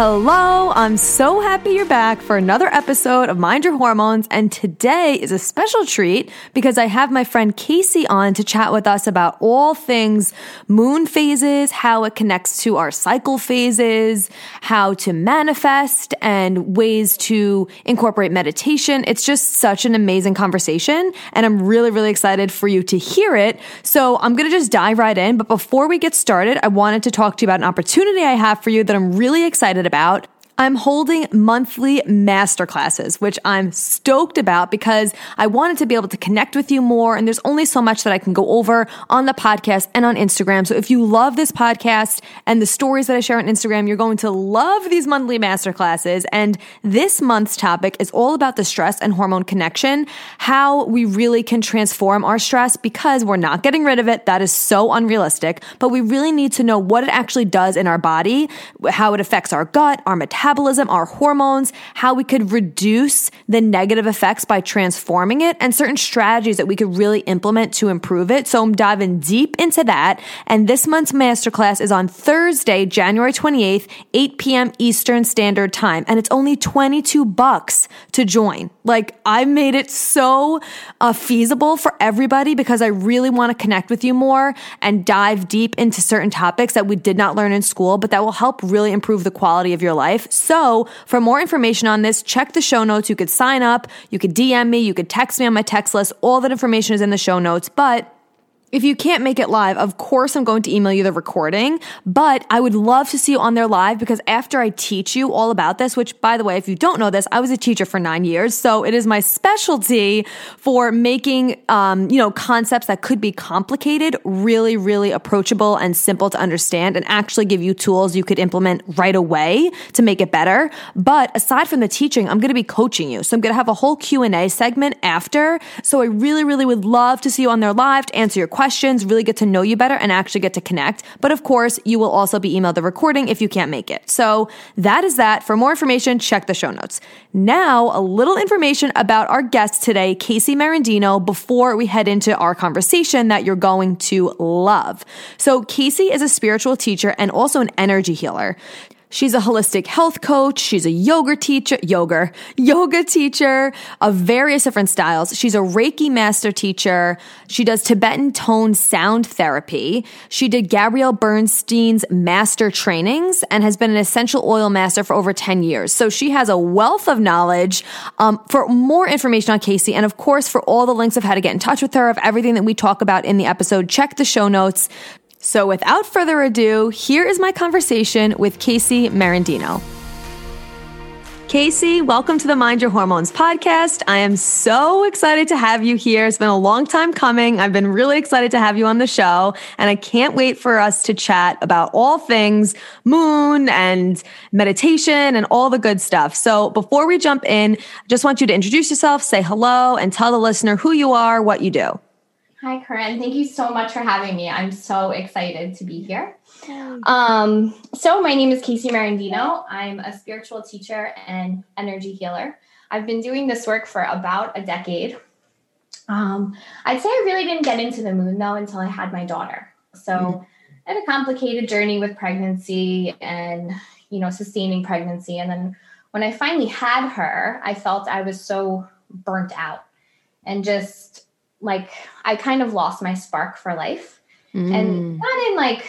Hello, I'm so happy you're back for another episode of Mind Your Hormones. And today is a special treat because I have my friend Casey on to chat with us about all things moon phases, how it connects to our cycle phases, how to manifest, and ways to incorporate meditation. It's just such an amazing conversation. And I'm really, really excited for you to hear it. So I'm going to just dive right in. But before we get started, I wanted to talk to you about an opportunity I have for you that I'm really excited about. I'm holding monthly masterclasses, which I'm stoked about because I wanted to be able to connect with you more. And there's only so much that I can go over on the podcast and on Instagram. So if you love this podcast and the stories that I share on Instagram, you're going to love these monthly masterclasses. And this month's topic is all about the stress and hormone connection, how we really can transform our stress because we're not getting rid of it. That is so unrealistic, but we really need to know what it actually does in our body, how it affects our gut, our metabolism metabolism, our hormones, how we could reduce the negative effects by transforming it, and certain strategies that we could really implement to improve it. So I'm diving deep into that. And this month's masterclass is on Thursday, January 28th, 8 p.m. Eastern Standard Time. And it's only 22 bucks to join. Like I made it so uh, feasible for everybody because I really want to connect with you more and dive deep into certain topics that we did not learn in school, but that will help really improve the quality of your life. So for more information on this, check the show notes. You could sign up, you could DM me, you could text me on my text list. All that information is in the show notes, but if you can't make it live, of course I'm going to email you the recording, but I would love to see you on there live because after I teach you all about this, which by the way, if you don't know this, I was a teacher for nine years. So it is my specialty for making, um, you know, concepts that could be complicated, really, really approachable and simple to understand and actually give you tools you could implement right away to make it better. But aside from the teaching, I'm going to be coaching you. So I'm going to have a whole Q and A segment after. So I really, really would love to see you on there live to answer your questions, really get to know you better and actually get to connect. But of course, you will also be emailed the recording if you can't make it. So that is that. For more information, check the show notes. Now, a little information about our guest today, Casey Marandino, before we head into our conversation that you're going to love. So Casey is a spiritual teacher and also an energy healer. She's a holistic health coach. She's a yoga teacher, yoga, yoga teacher of various different styles. She's a Reiki master teacher. She does Tibetan tone sound therapy. She did Gabrielle Bernstein's master trainings and has been an essential oil master for over 10 years. So she has a wealth of knowledge. Um, for more information on Casey and of course for all the links of how to get in touch with her, of everything that we talk about in the episode, check the show notes. So without further ado, here is my conversation with Casey Marandino. Casey, welcome to the Mind Your Hormones podcast. I am so excited to have you here. It's been a long time coming. I've been really excited to have you on the show, and I can't wait for us to chat about all things moon and meditation and all the good stuff. So before we jump in, I just want you to introduce yourself, say hello, and tell the listener who you are, what you do. Hi, Corinne. Thank you so much for having me. I'm so excited to be here. Um, so, my name is Casey Marandino. I'm a spiritual teacher and energy healer. I've been doing this work for about a decade. Um, I'd say I really didn't get into the moon though until I had my daughter. So, mm-hmm. I had a complicated journey with pregnancy and, you know, sustaining pregnancy. And then when I finally had her, I felt I was so burnt out and just like I kind of lost my spark for life. Mm. And not in like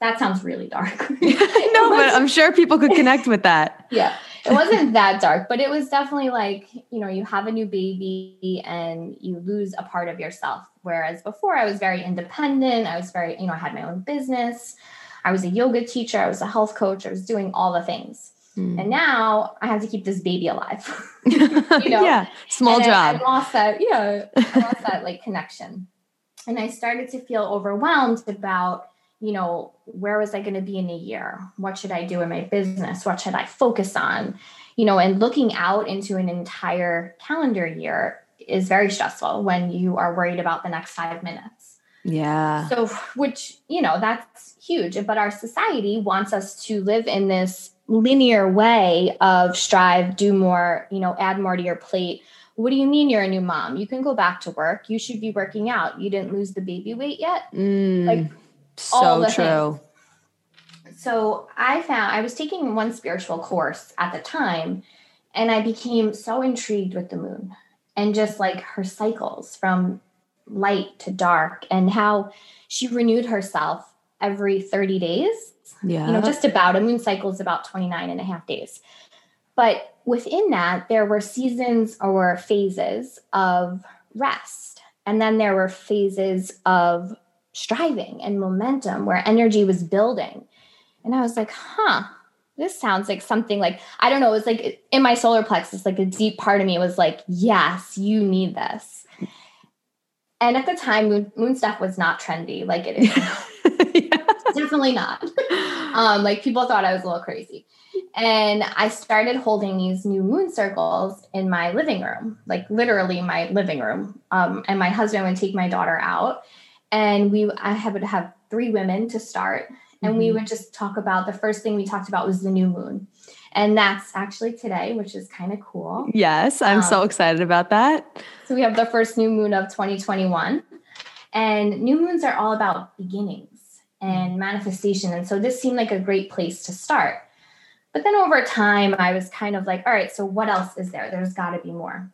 that sounds really dark. no, but I'm sure people could connect with that. yeah. It wasn't that dark, but it was definitely like, you know, you have a new baby and you lose a part of yourself. Whereas before I was very independent. I was very, you know, I had my own business. I was a yoga teacher. I was a health coach. I was doing all the things. Mm. And now I have to keep this baby alive. you know? yeah, small and job. I, I lost that, you know, I lost that like connection. And I started to feel overwhelmed about, you know, where was I going to be in a year? What should I do in my business? What should I focus on? You know, and looking out into an entire calendar year is very stressful when you are worried about the next five minutes. Yeah. So, which, you know, that's huge. But our society wants us to live in this linear way of strive, do more, you know, add more to your plate. What do you mean you're a new mom? You can go back to work. You should be working out. You didn't lose the baby weight yet. Mm, like, so true. Things. So I found I was taking one spiritual course at the time, and I became so intrigued with the moon and just like her cycles from light to dark and how she renewed herself every 30 days. Yeah. You know, just about a moon cycle is about 29 and a half days. But within that, there were seasons or phases of rest. And then there were phases of striving and momentum where energy was building. And I was like, huh, this sounds like something like I don't know. It was like in my solar plexus, like a deep part of me was like, yes, you need this. And at the time, moon, moon stuff was not trendy like it is. Definitely not. Um, like people thought I was a little crazy. And I started holding these new moon circles in my living room, like literally my living room. Um, and my husband would take my daughter out, and we I would have three women to start and mm-hmm. we would just talk about the first thing we talked about was the new moon. And that's actually today, which is kind of cool. Yes, I'm um, so excited about that. So we have the first new moon of 2021. And new moons are all about beginnings and mm-hmm. manifestation. And so this seemed like a great place to start. But then over time, I was kind of like, all right, so what else is there? There's got to be more.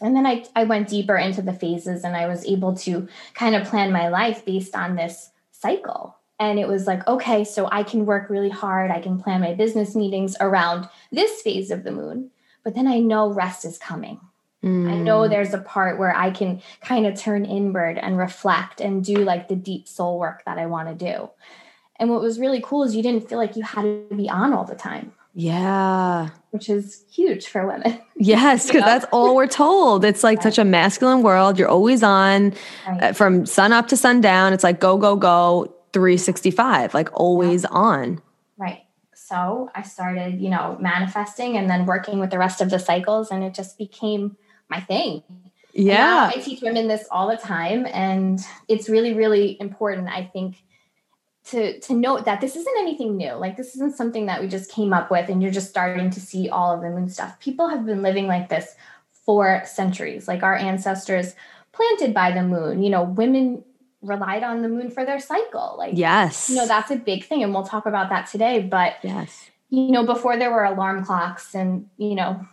And then I, I went deeper into the phases and I was able to kind of plan my life based on this cycle and it was like okay so i can work really hard i can plan my business meetings around this phase of the moon but then i know rest is coming mm. i know mm. there's a part where i can kind of turn inward and reflect and do like the deep soul work that i want to do and what was really cool is you didn't feel like you had to be on all the time yeah. Which is huge for women. Yes, because that's all we're told. It's like such a masculine world. You're always on right. uh, from sun up to sundown. It's like go, go, go. 365, like always yeah. on. Right. So I started, you know, manifesting and then working with the rest of the cycles, and it just became my thing. Yeah. I teach women this all the time, and it's really, really important, I think, to to note that this isn't anything new. Like this isn't something that we just came up with and you're just starting to see all of the moon stuff. People have been living like this for centuries. Like our ancestors planted by the moon. You know, women relied on the moon for their cycle. Like, yes, you know, that's a big thing. And we'll talk about that today. But, yes, you know, before there were alarm clocks and, you know,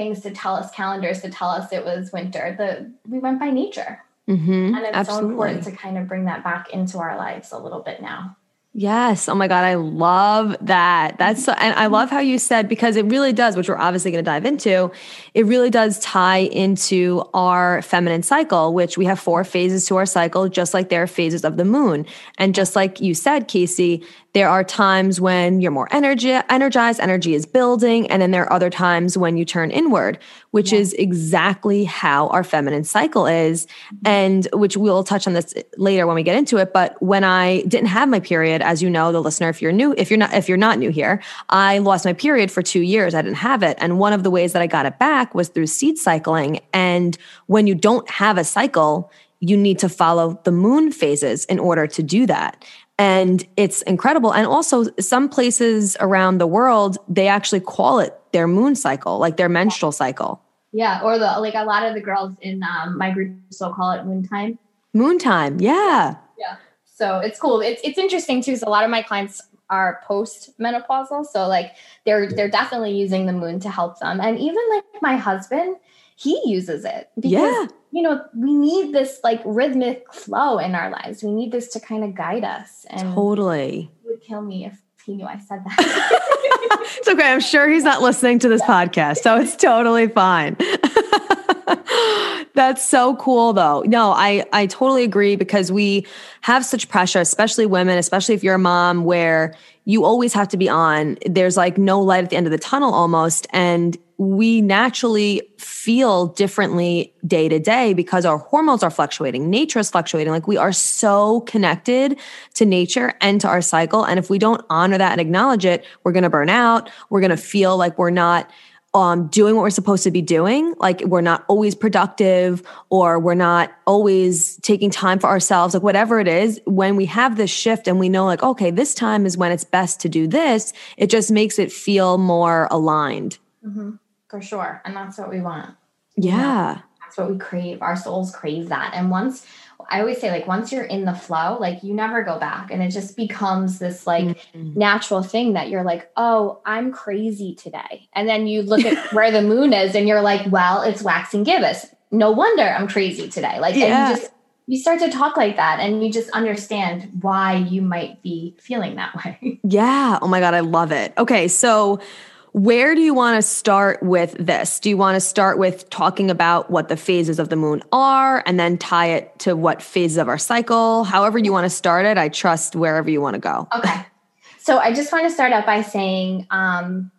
things to tell us, calendars to tell us it was winter, the we went by nature. Mm-hmm, and it's absolutely. so important to kind of bring that back into our lives a little bit now. Yes. Oh my God. I love that. That's so, and I love how you said, because it really does, which we're obviously going to dive into, it really does tie into our feminine cycle, which we have four phases to our cycle, just like there are phases of the moon. And just like you said, Casey, there are times when you're more energy, energized, energy is building. And then there are other times when you turn inward, which yeah. is exactly how our feminine cycle is. Mm-hmm. And which we'll touch on this later when we get into it. But when I didn't have my period, as you know, the listener, if you're new, if you're not, if you're not new here, I lost my period for two years. I didn't have it. And one of the ways that I got it back was through seed cycling. And when you don't have a cycle, you need to follow the moon phases in order to do that and it's incredible. And also some places around the world they actually call it their moon cycle like their menstrual cycle. Yeah or the like a lot of the girls in um, my group still call it moon time. Moon time yeah. Yeah so it's cool. It's, it's interesting too because a lot of my clients are post menopausal so like they're they're definitely using the moon to help them. And even like my husband he uses it because yeah. You know we need this like rhythmic flow in our lives. We need this to kind of guide us and totally. would kill me if he knew i said that. It's okay. I'm sure he's not listening to this podcast so it's totally fine. That's so cool though. No, I I totally agree because we have such pressure, especially women, especially if you're a mom where you always have to be on. There's like no light at the end of the tunnel almost and we naturally feel differently day to day because our hormones are fluctuating. Nature is fluctuating. Like we are so connected to nature and to our cycle and if we don't honor that and acknowledge it, we're going to burn out. We're going to feel like we're not um, doing what we're supposed to be doing. Like we're not always productive or we're not always taking time for ourselves, like whatever it is. When we have this shift and we know, like, okay, this time is when it's best to do this, it just makes it feel more aligned. Mm-hmm. For sure. And that's what we want. Yeah. That's what we crave. Our souls crave that. And once I always say like once you're in the flow, like you never go back and it just becomes this like mm-hmm. natural thing that you're like, "Oh, I'm crazy today." And then you look at where the moon is and you're like, "Well, it's waxing gibbous. No wonder I'm crazy today." Like yeah. and you just you start to talk like that and you just understand why you might be feeling that way. Yeah. Oh my god, I love it. Okay, so where do you want to start with this? Do you want to start with talking about what the phases of the moon are and then tie it to what phases of our cycle? However, you want to start it, I trust wherever you want to go. Okay. So I just want to start out by saying um,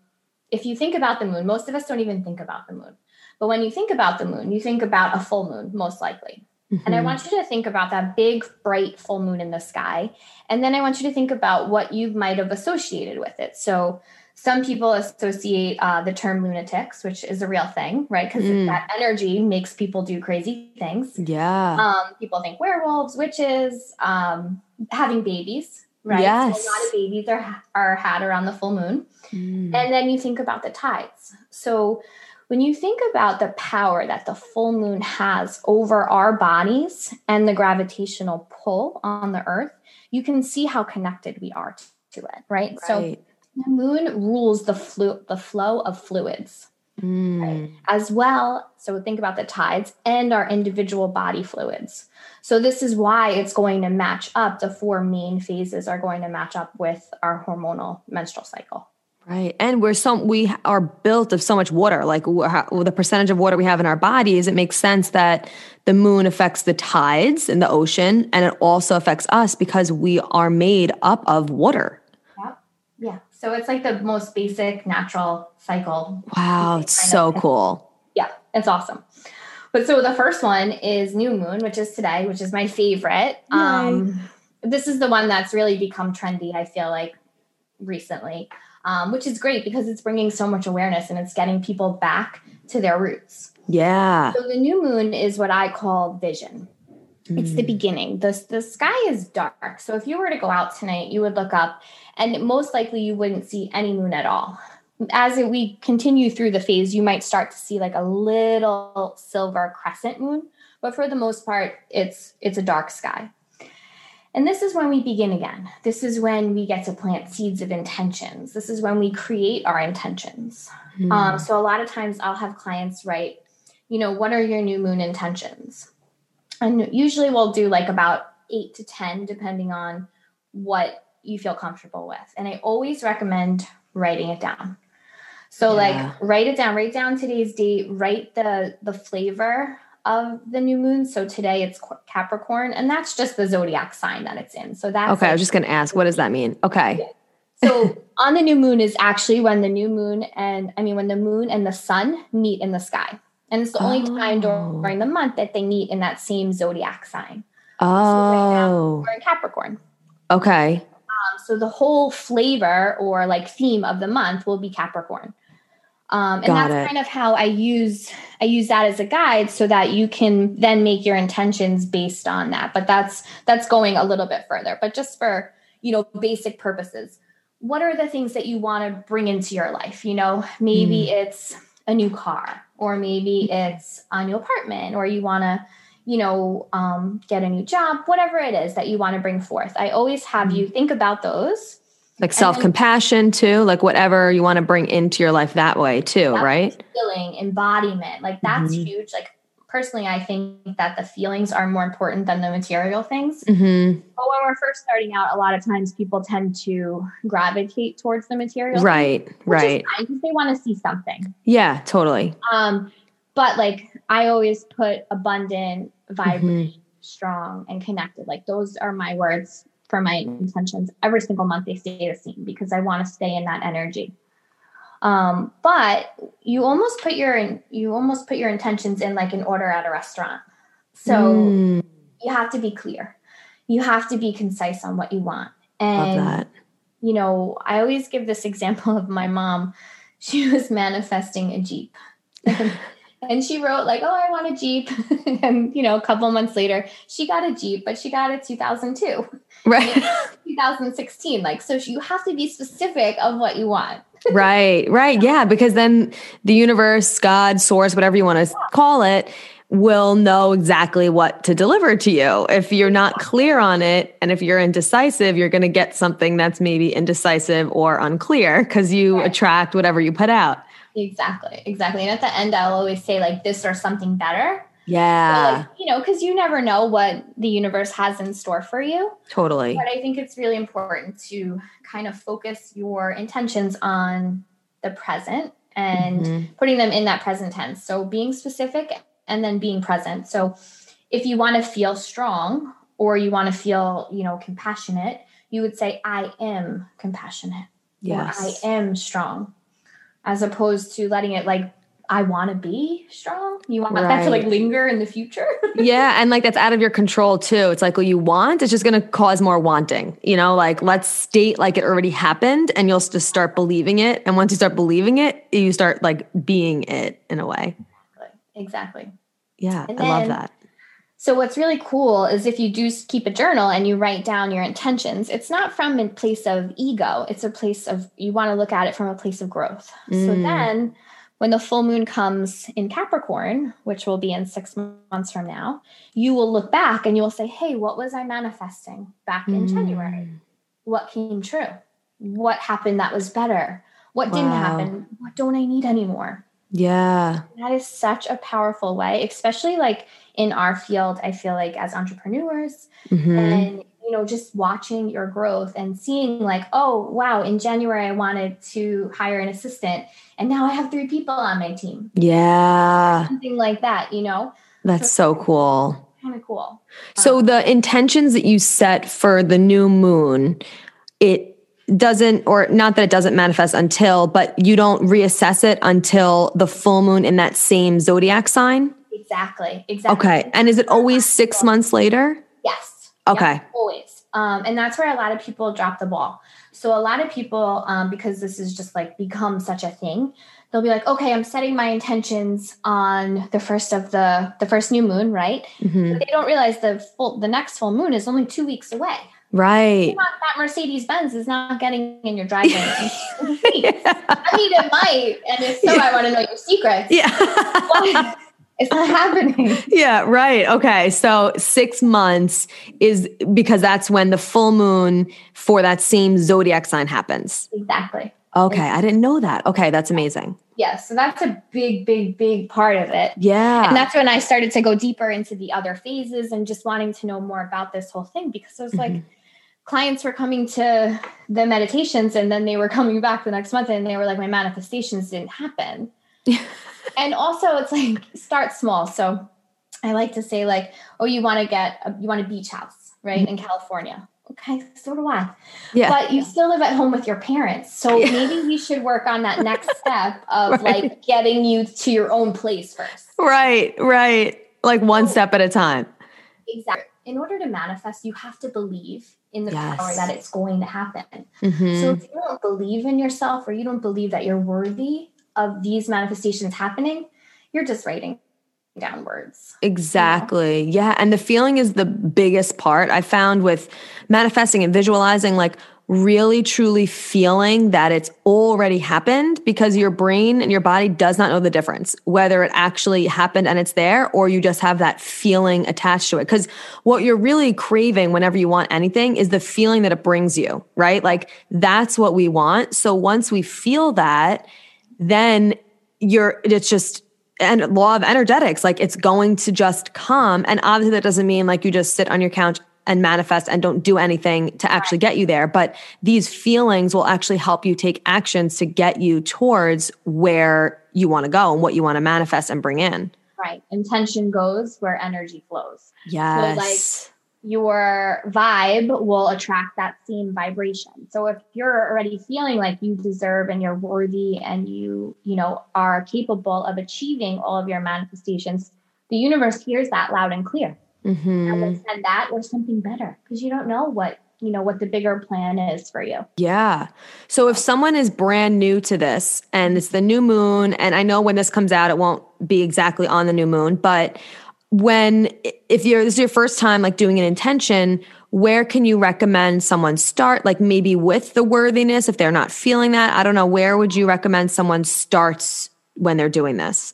if you think about the moon, most of us don't even think about the moon. But when you think about the moon, you think about a full moon, most likely. Mm-hmm. And I mm-hmm. want you to think about that big, bright full moon in the sky. And then I want you to think about what you might have associated with it. So, some people associate uh, the term lunatics, which is a real thing, right? Because mm. that energy makes people do crazy things. Yeah. Um, people think werewolves, witches, um, having babies, right? Yes. So a lot of babies are, are had around the full moon. Mm. And then you think about the tides. So when you think about the power that the full moon has over our bodies and the gravitational pull on the earth, you can see how connected we are to it, right? right. So the moon rules the flu- the flow of fluids. Mm. Right? As well, so think about the tides and our individual body fluids. So this is why it's going to match up. The four main phases are going to match up with our hormonal menstrual cycle. Right. And we're so we are built of so much water. Like the percentage of water we have in our bodies, it makes sense that the moon affects the tides in the ocean and it also affects us because we are made up of water. Yeah. Yeah. So it's like the most basic natural cycle. Wow, it's so cool. Yeah, it's awesome. But so the first one is new moon, which is today, which is my favorite. Um, this is the one that's really become trendy, I feel like, recently, um, which is great because it's bringing so much awareness and it's getting people back to their roots. Yeah. So the new moon is what I call vision. It's the mm. beginning. The, the sky is dark. So if you were to go out tonight, you would look up and most likely you wouldn't see any moon at all. As we continue through the phase, you might start to see like a little silver crescent moon, but for the most part, it's it's a dark sky. And this is when we begin again. This is when we get to plant seeds of intentions. This is when we create our intentions. Mm. Um, so a lot of times I'll have clients write, you know, what are your new moon intentions? And usually we'll do like about eight to 10, depending on what you feel comfortable with. And I always recommend writing it down. So yeah. like write it down, write down today's date, write the the flavor of the new moon. So today it's Capricorn and that's just the zodiac sign that it's in. So that's Okay, like, I was just going to ask what does that mean? Okay. Yeah. So on the new moon is actually when the new moon and I mean when the moon and the sun meet in the sky. And it's the only oh. time during the month that they meet in that same zodiac sign. Oh. So right now, oh. we're in Capricorn. Okay. So the whole flavor or like theme of the month will be Capricorn. Um, and Got that's it. kind of how I use I use that as a guide so that you can then make your intentions based on that. But that's that's going a little bit further. But just for you know basic purposes, what are the things that you want to bring into your life? You know, maybe mm. it's a new car or maybe it's a new apartment or you want to you know um, get a new job whatever it is that you want to bring forth i always have mm-hmm. you think about those like self-compassion too like whatever you want to bring into your life that way too right feeling embodiment like that's mm-hmm. huge like personally, I think that the feelings are more important than the material things. Mm-hmm. But when we're first starting out, a lot of times people tend to gravitate towards the material. Right, things, right. Because they want to see something. Yeah, totally. Um, but like I always put abundant, vibrant, mm-hmm. strong, and connected. Like those are my words for my intentions. Every single month they stay the same because I want to stay in that energy. Um, but you almost put your you almost put your intentions in like an order at a restaurant. So mm. you have to be clear. You have to be concise on what you want. And you know, I always give this example of my mom. She was manifesting a Jeep. and she wrote like, "Oh, I want a Jeep." and you know, a couple months later, she got a Jeep, but she got a 2002. Right. 2016. Like so you have to be specific of what you want right, right. Yeah, because then the universe, God, source, whatever you want to call it, will know exactly what to deliver to you. If you're not clear on it and if you're indecisive, you're going to get something that's maybe indecisive or unclear because you right. attract whatever you put out. Exactly, exactly. And at the end, I'll always say like this or something better. Yeah. like, you know, because you never know what the universe has in store for you. Totally. But I think it's really important to kind of focus your intentions on the present and mm-hmm. putting them in that present tense. So being specific and then being present. So if you want to feel strong or you want to feel, you know, compassionate, you would say, I am compassionate. Yes. I am strong. As opposed to letting it like I want to be strong. You want right. that to like linger in the future. yeah. And like that's out of your control too. It's like what you want, it's just going to cause more wanting. You know, like let's state like it already happened and you'll just start believing it. And once you start believing it, you start like being it in a way. Exactly. Yeah. And I love that. So what's really cool is if you do keep a journal and you write down your intentions, it's not from a place of ego. It's a place of you want to look at it from a place of growth. Mm. So then when the full moon comes in Capricorn, which will be in six months from now, you will look back and you will say, Hey, what was I manifesting back in mm. January? What came true? What happened that was better? What wow. didn't happen? What don't I need anymore? Yeah. That is such a powerful way, especially like in our field. I feel like as entrepreneurs mm-hmm. and you know, just watching your growth and seeing like, oh, wow, in January I wanted to hire an assistant and now I have three people on my team. Yeah. Something like that, you know? That's so, so cool. Kind of cool. So um, the intentions that you set for the new moon, it doesn't or not that it doesn't manifest until, but you don't reassess it until the full moon in that same zodiac sign? Exactly. Exactly. Okay. And is it always 6 months later? Yes. Okay. Yep, always. Um, and that's where a lot of people drop the ball. So a lot of people, um, because this is just like become such a thing, they'll be like, okay, I'm setting my intentions on the first of the the first new moon, right? Mm-hmm. But they don't realize the full the next full moon is only two weeks away. Right. That Mercedes Benz is not getting in your driveway. yeah. I mean, it might, and if so, yeah. I want to know your secrets. Yeah. It's not happening. Yeah, right. Okay. So six months is because that's when the full moon for that same zodiac sign happens. Exactly. Okay. Exactly. I didn't know that. Okay. That's amazing. Yeah. So that's a big, big, big part of it. Yeah. And that's when I started to go deeper into the other phases and just wanting to know more about this whole thing because I was mm-hmm. like, clients were coming to the meditations and then they were coming back the next month and they were like, my manifestations didn't happen. and also it's like start small. So I like to say like, oh, you want to get a, you want a beach house, right? Mm-hmm. In California. Okay, so do I. Yeah. But you still live at home with your parents. So yeah. maybe you should work on that next step of right. like getting you to your own place first. Right, right. Like one so, step at a time. Exactly. In order to manifest, you have to believe in the yes. power that it's going to happen. Mm-hmm. So if you don't believe in yourself or you don't believe that you're worthy of these manifestations happening, you're just writing downwards. Exactly. You know? Yeah. And the feeling is the biggest part I found with manifesting and visualizing, like really truly feeling that it's already happened because your brain and your body does not know the difference whether it actually happened and it's there or you just have that feeling attached to it. Because what you're really craving whenever you want anything is the feeling that it brings you right? Like that's what we want. So once we feel that then you're it's just and law of energetics like it's going to just come. And obviously that doesn't mean like you just sit on your couch and manifest and don't do anything to actually get you there but these feelings will actually help you take actions to get you towards where you want to go and what you want to manifest and bring in Right. Intention goes where energy flows. Yes. So like your vibe will attract that same vibration. So if you're already feeling like you deserve and you're worthy and you, you know, are capable of achieving all of your manifestations, the universe hears that loud and clear. Mm-hmm. And send that or something better because you don't know what you know what the bigger plan is for you. Yeah. So if someone is brand new to this and it's the new moon and I know when this comes out it won't be exactly on the new moon, but when if you're this is your first time like doing an intention, where can you recommend someone start like maybe with the worthiness if they're not feeling that? I don't know, where would you recommend someone starts when they're doing this?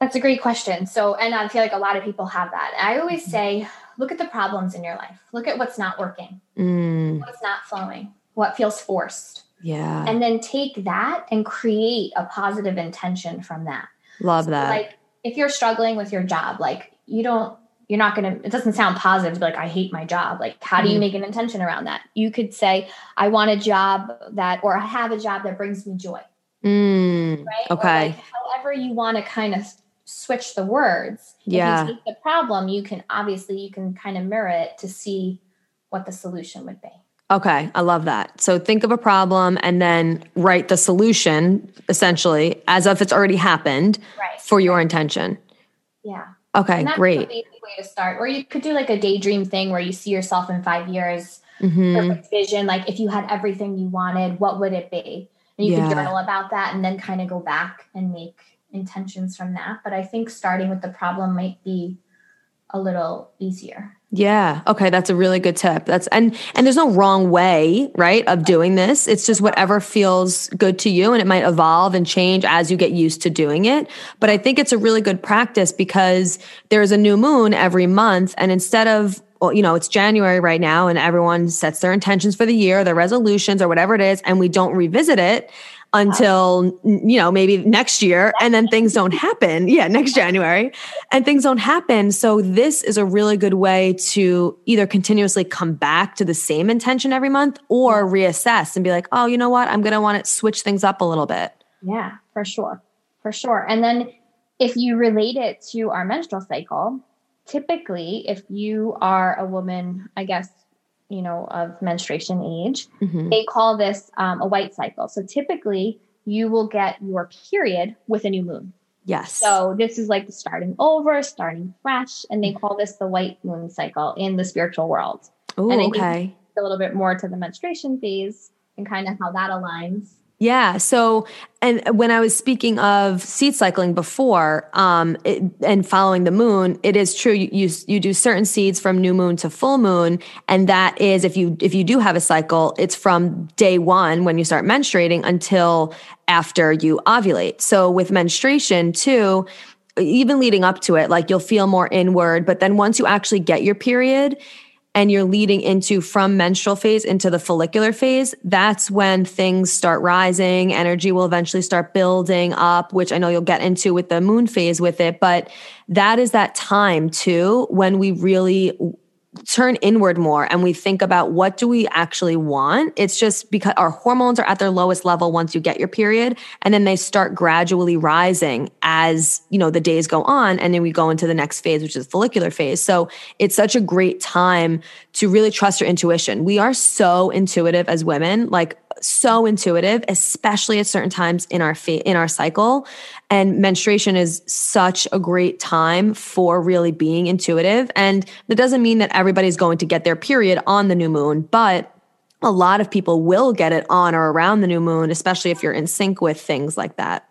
That's a great question. So, and I feel like a lot of people have that. I always say, look at the problems in your life. Look at what's not working, Mm, what's not flowing, what feels forced. yeah. And then take that and create a positive intention from that. Love So, that. Like if you're struggling with your job, like you don't, you're not going to, it doesn't sound positive to be like, I hate my job. Like, how do you Mhm. make an intention around that? You could say, I want a job that, or I have a job that brings me joy. Mm, right? Okay. like, however you want to kind of switch the words. Yeah. If you take the problem, you can obviously you can kind of mirror it to see what the solution would be. Okay, I love that. So think of a problem and then write the solution essentially as if it's already happened Right. for your intention. Yeah. Okay, great. way to start. Or you could do like a daydream thing where you see yourself in five years, hmm perfect vision. Like if you had everything you wanted, what would it be? And you Yeah. could journal about that and then kind of go back and make intentions from that. But I think starting with the problem might be a little easier. Yeah. Okay, that's a really good tip. That's and and there's no wrong way, right, of doing this. It's just whatever feels good to you and it might evolve and change as you get used to doing it. But I think it's a really good practice because there's a new moon every month and instead of well, you know, it's January right now and everyone sets their intentions for the year, their resolutions or whatever it is and we don't revisit it until you know maybe next year and then things don't happen. Yeah next january. And things don't happen. So this is a really good way to either continuously come back to the same intention every month or reassess and be like oh you know what? I'm going to want to switch things up a little bit. Yeah, for sure. For sure. And then if you relate it to our menstrual cycle, typically, if you are a woman, I guess, you know, of menstruation age, Mhm. they call this um, a white cycle. So typically, you will get your period with a new moon. yes So this is like the starting over, starting fresh, and they call this the white moon cycle in the spiritual world. And okay A little bit more to the menstruation phase and kind of how that aligns. Yeah. So, and when I was speaking of seed cycling before, um, it, and following the moon, it is true. You, you you do certain seeds from new moon to full moon, and that is if you if you do have a cycle, it's from day one when you start menstruating until after you ovulate. So with menstruation too. Even leading up to it, like you'll feel more inward, but then once you actually get your period, and you're leading into from menstrual phase into the follicular phase, that's when things start rising. Energy will eventually start building up, which I know you'll get into with the moon phase with it. But that is that time too when we really turn inward more and we think about what do we actually want it's just because our hormones are at their lowest level once you get your period and then they start gradually rising as you know the days go on and then we go into the next phase which is follicular phase. So it's such a great time to really trust your intuition. We are so intuitive as women like so intuitive especially at certain times in our fa- in our cycle and menstruation is such a great time for really being intuitive and that doesn't mean that everybody's going to get their period on the new moon but a lot of people will get it on or around the new moon especially if you're in sync with things like that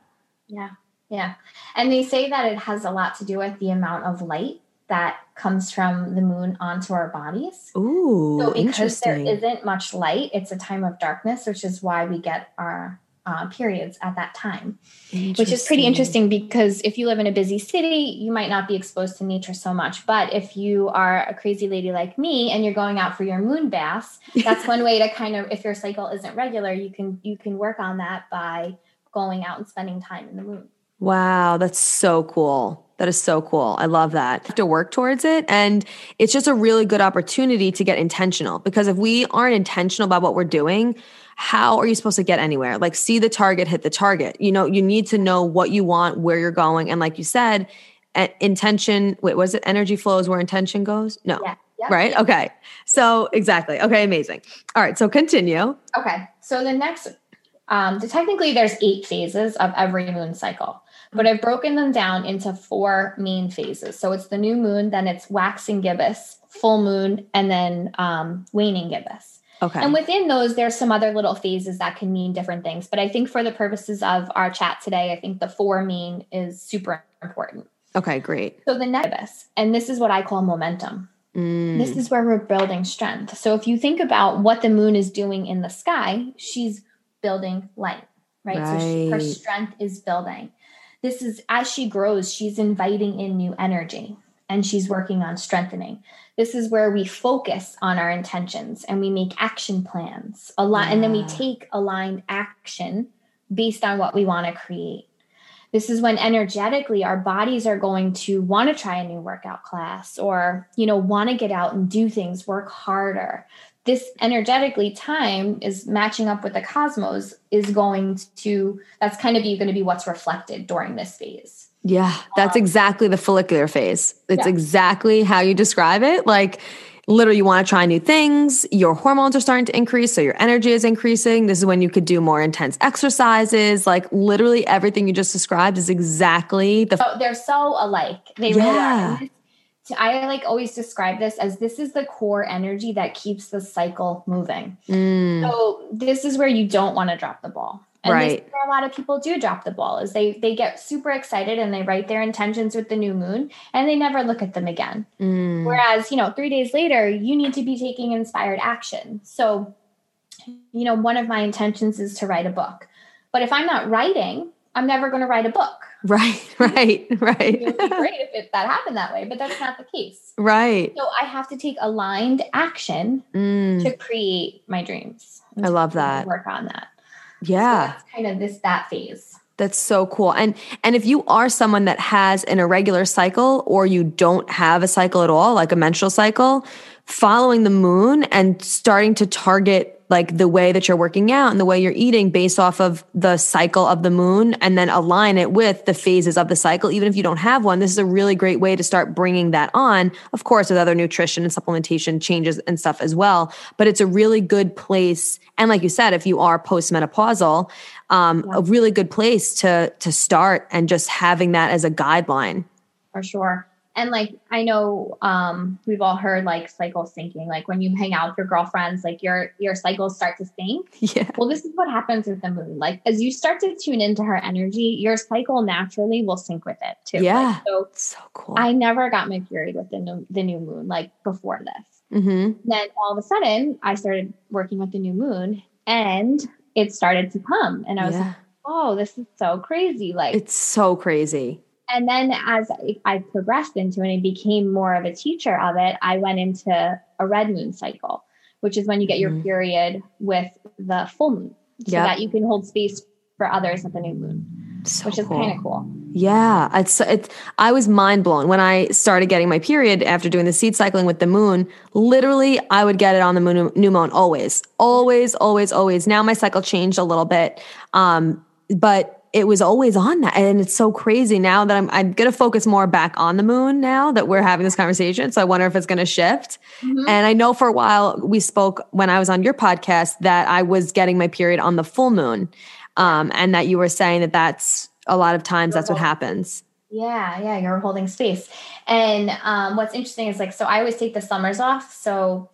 Yeah. Yeah. And they say that it has a lot to do with the amount of light that comes from the moon onto our bodies. ooh so because there isn't much light, it's a time of darkness, which is why we get our uh, periods at that time, which is pretty interesting because if you live in a busy city, you might not be exposed to nature so much. But if you are a crazy lady like me and you're going out for your moon baths, that's one way to kind of if your cycle isn't regular, you can you can work on that by going out and spending time in the moon. Wow, that's so cool. That is so cool. I love that. have to work towards it. And it's just a really good opportunity to get intentional because if we aren't intentional about what we're doing, how are you supposed to get anywhere? Like, see the target, hit the target. You know, you need to know what you want, where you're going. And like you said, intention. Wait, was it energy flows where intention goes? No. Yeah. Yep. Right. Okay. So exactly. Okay. Amazing. All right. So continue. Okay. So the next, um, technically there's eight phases of every moon cycle, but I've broken them down into four main phases. So it's the new moon, then it's waxing gibbous, full moon, and then um, waning gibbous. Okay. And within those, there's some other little phases that can mean different things. But I think for the purposes of our chat today, I think the four mean is super important. okay. Great. So the next, and this is what I call momentum. Mm, This is where we're building strength. So if you think about what the moon is doing in the sky, she's building light, right? So she, her strength is building. This is as she grows, she's inviting in new energy and she's working on strengthening. This is where we focus on our intentions and we make action plans a lot, and then we take aligned action based on what we want to create. This is when energetically our bodies are going to want to try a new workout class or, you know, want to get out and do things, work harder. This energetically time is matching up with the cosmos is going to that's kind of going to be what's reflected during this phase. Yeah. That's exactly the follicular phase. It's Yeah. exactly how you describe it. Like literally, you want to try new things. Your hormones are starting to increase, so your energy is increasing. This is when you could do more intense exercises. Like literally, everything you just described is exactly the. So they're so alike. They really Yeah. are. And this- I like always describe this as this is the core energy that keeps the cycle moving. Mm, So this is where you don't want to drop the ball. And this Right. is where a lot of people do drop the ball is they they get super excited and they write their intentions with the new moon and they never look at them again. mm, Whereas, you know, 3 days later, you need to be taking inspired action. So, you know, one of my intentions is to write a book. But if I'm not writing, I'm never going to write a book. right, right, It right, would be great if it, that happened that way, but that's not the case. right. So I have to take aligned action Mm, to create my dreams. I love that. Work on that. So yeah. that's kind of this that phase. That's so cool. And and if you are someone that has an irregular cycle or you don't have a cycle at all, like a menstrual cycle, following the moon and starting to target like the way that you're working out and the way you're eating based off of the cycle of the moon and then align it with the phases of the cycle. Even if you don't have one this is a really great way to start bringing that on of course with other nutrition and supplementation changes and stuff as well. But it's a really good place and like you said if you are postmenopausal um, a really good place to to start and just having that as a guideline. For sure. And like I know um we've all heard like cycle syncing, like when you hang out with your girlfriends, like your your cycles start to sync. yeah Well, this is what happens with the moon. Like as you start to tune into her energy, your cycle naturally will sync with it too. Like, Yeah. so so cool I never got my period with the new, the new moon like before this. hmm Then all of a sudden, I started working with the new moon, and it started to come, and I was yeah like, "Oh, this is so crazy!" Like it's so crazy and then as I, progressed into it and became more of a teacher of it, I went into a red moon cycle, which is when you get your Mhm. period with the full moon, so Yep. that you can hold space for others at the new moon, so which is cool. kind of cool. Yeah, it's it's. I was mind blown when I started getting my period after doing the seed cycling with the moon. Literally, I would get it on the moon, new moon always, always, always, always. Now my cycle changed a little bit, um, but it was always on that, and it's so crazy now that I'm I'm gonna focus more back on the moon now that we're having this conversation. So I wonder if it's gonna shift. Mhm. And I know for a while we spoke when I was on your podcast that I was getting my period on the full moon, um, and that you were saying that that's a lot of times that's what happens. Yeah, yeah, you're holding space. And um, what's interesting is like, so I always take the summers off. So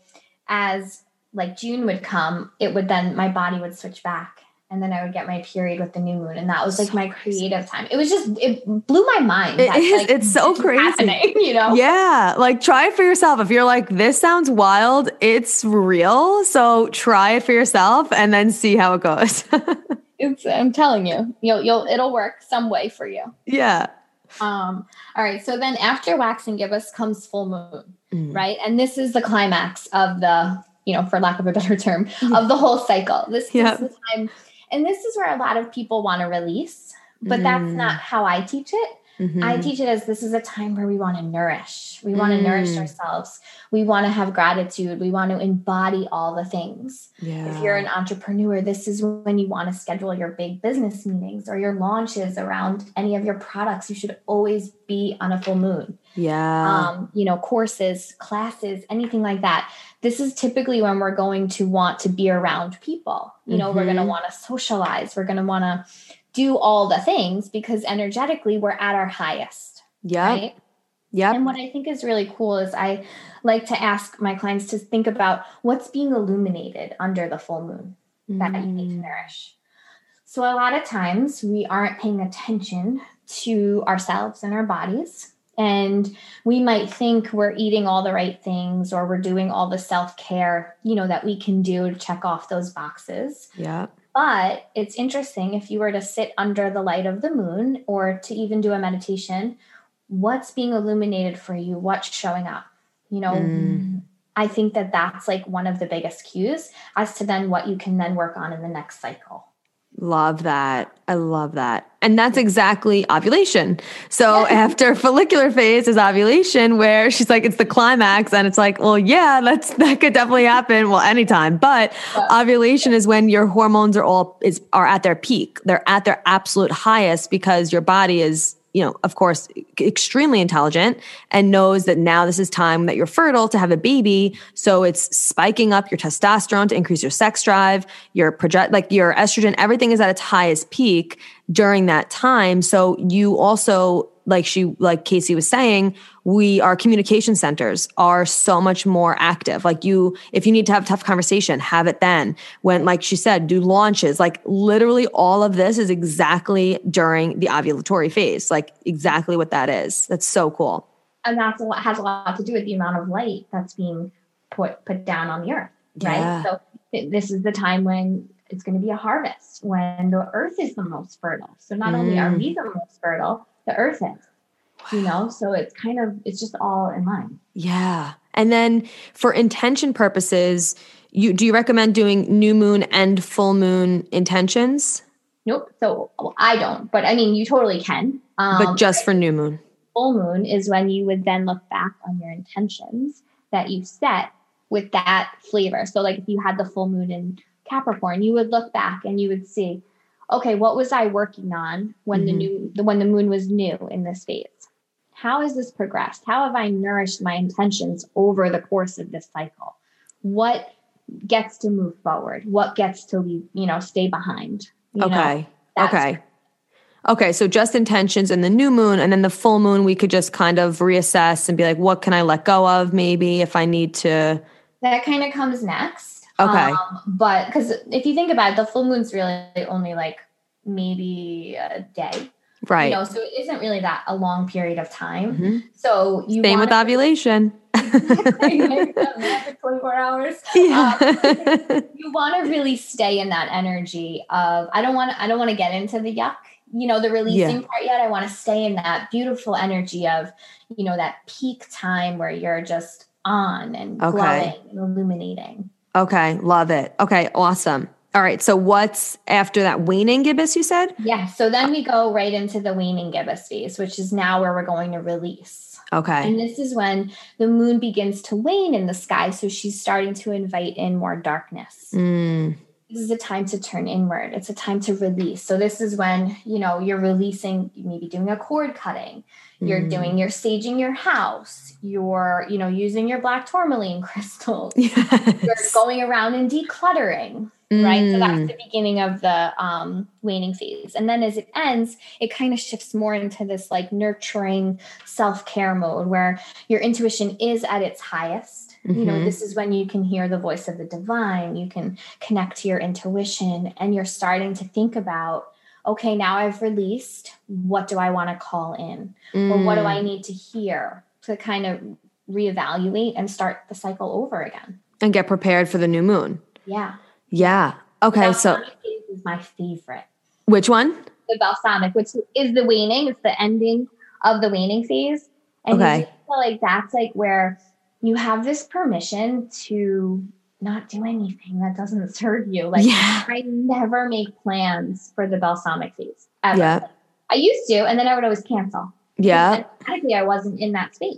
as like June would come, it would then my body would switch back. And then I would get my period with the new moon. And that was like So my crazy. creative time. It was just, it blew my mind. It is. like, It's so crazy. you know? Yeah, like try it for yourself. If you're like, this sounds wild, it's real. So try it for yourself and then see how it goes. It's, I'm telling you, you'll, you'll, it'll work some way for you. yeah. Um, all right. So then after waxing gibbous comes full moon. Mm. right? And this is the climax of the, you know, for lack of a better term, of the whole cycle. This, this is the time, and this is where a lot of people want to release, but that's Mm. not how I teach it. Mm-hmm. I teach it as this is a time where we want to nourish. We want to mm. nourish ourselves. We want to have gratitude. We want to embody all the things. Yeah. If you're an entrepreneur, this is when you want to schedule your big business meetings or your launches around any of your products. You should always be on a full moon. Yeah. Um, you know, courses, classes, anything like that. This is typically when we're going to want to be around people. You know, mm-hmm. we're going to want to socialize. We're going to want to do all the things because energetically we're at our highest. Yeah. Right? Yeah. And what I think is really cool is I like to ask my clients to think about what's being illuminated under the full moon mm. that you need to mm. nourish. So a lot of times we aren't paying attention to ourselves and our bodies. And we might think we're eating all the right things or we're doing all the self care, you know, that we can do to check off those boxes. Yeah. But it's interesting if you were to sit under the light of the moon or to even do a meditation, what's being illuminated for you? What's showing up? You know, mm. I think that that's like one of the biggest cues as to then what you can then work on in the next cycle. Love that. I love that. And that's exactly ovulation. So after follicular phase is ovulation where she's like it's the climax and it's like, well, yeah, that's that could definitely happen well anytime. But yeah. ovulation is when your hormones are all is are at their peak. They're at their absolute highest because your body is you know, of course, extremely intelligent and knows that now this is time that you're fertile to have a baby. So it's spiking up your testosterone to increase your sex drive, your project, like your estrogen, everything is at its highest peak during that time. So you also like she like Casey was saying, we our communication centers are so much more active. Like you if you need to have tough conversation, have it then. When like she said, do launches. Like literally all of this is exactly during the ovulatory phase. Like exactly what that is. That's so cool. And that's what has a lot to do with the amount of light that's being put put down on the earth. Right. Yeah. So this is the time when it's going to be a harvest when the earth is the most fertile. So not mm. only are mm. we the most fertile, the earth is you know so it's kind of it's just all in line. Yeah. And then for intention purposes you do you recommend doing new moon and full moon intentions? Nope. So well, i don't but i mean you totally can. Um, but just for new moon. Full moon is when you would then look back on your intentions that you set with that flavor. So like if you had the full moon in capricorn you would look back and you would see okay, what was I working on when mm-hmm. the new when the moon was new in this phase? How has this progressed? How have I nourished my intentions over the course of this cycle? What gets to move forward? What gets to leave, you know, stay behind? okay. Know, okay. Okay, so just intentions and the new moon and then the full moon we could just kind of reassess and be like what can I let go of maybe if I need to That kind of comes next. Okay. Um, but because if you think about it, the full moon's really only like maybe a day. Right. You know, so it isn't really that a long period of time. Mm-hmm. So you same with ovulation. 24 hours. Yeah. Um, you want to really stay in that energy of I don't want to I don't want to get into the yuck, you know, the releasing yeah. part yet. I want to stay in that beautiful energy of, you know, that peak time where you're just on and okay. glowing and illuminating. Okay, love it. Okay, awesome. All right, so what's after that waning gibbous you said? Yeah, so then we go right into the waning gibbous phase, which is now where we're going to release. Okay. And this is when the moon begins to wane in the sky, so she's starting to invite in more darkness. Mm. This is a time to turn inward. It's a time to release. So this is when, you know, you're releasing, maybe doing a cord cutting you're mm. doing you're staging your house you're you know using your black tourmaline crystals yes. you're going around and decluttering. Right so that's mm. the beginning of the um, waning phase and then as it ends it kind of shifts more into this like nurturing self-care mode where your intuition is at its highest mm-hmm. you know mm-hmm. this is when you can hear the voice of the divine you can connect to your intuition and you're starting to think about okay, now I've released, what do I want to call in? Mm. Or what do I mm. need to hear to kind of reevaluate and start the cycle over again? And get prepared for the new moon. Yeah. Yeah. Okay. so is my favorite. Which one? The balsamic, which is the waning. It's the ending of the waning phase. And okay. feel like that's like where you have this permission to not do anything that doesn't serve you. Like yeah. I never make plans for the balsamic phase ever. Yeah. I used to, and then I would always cancel. Yeah. Technically, I wasn't in that space.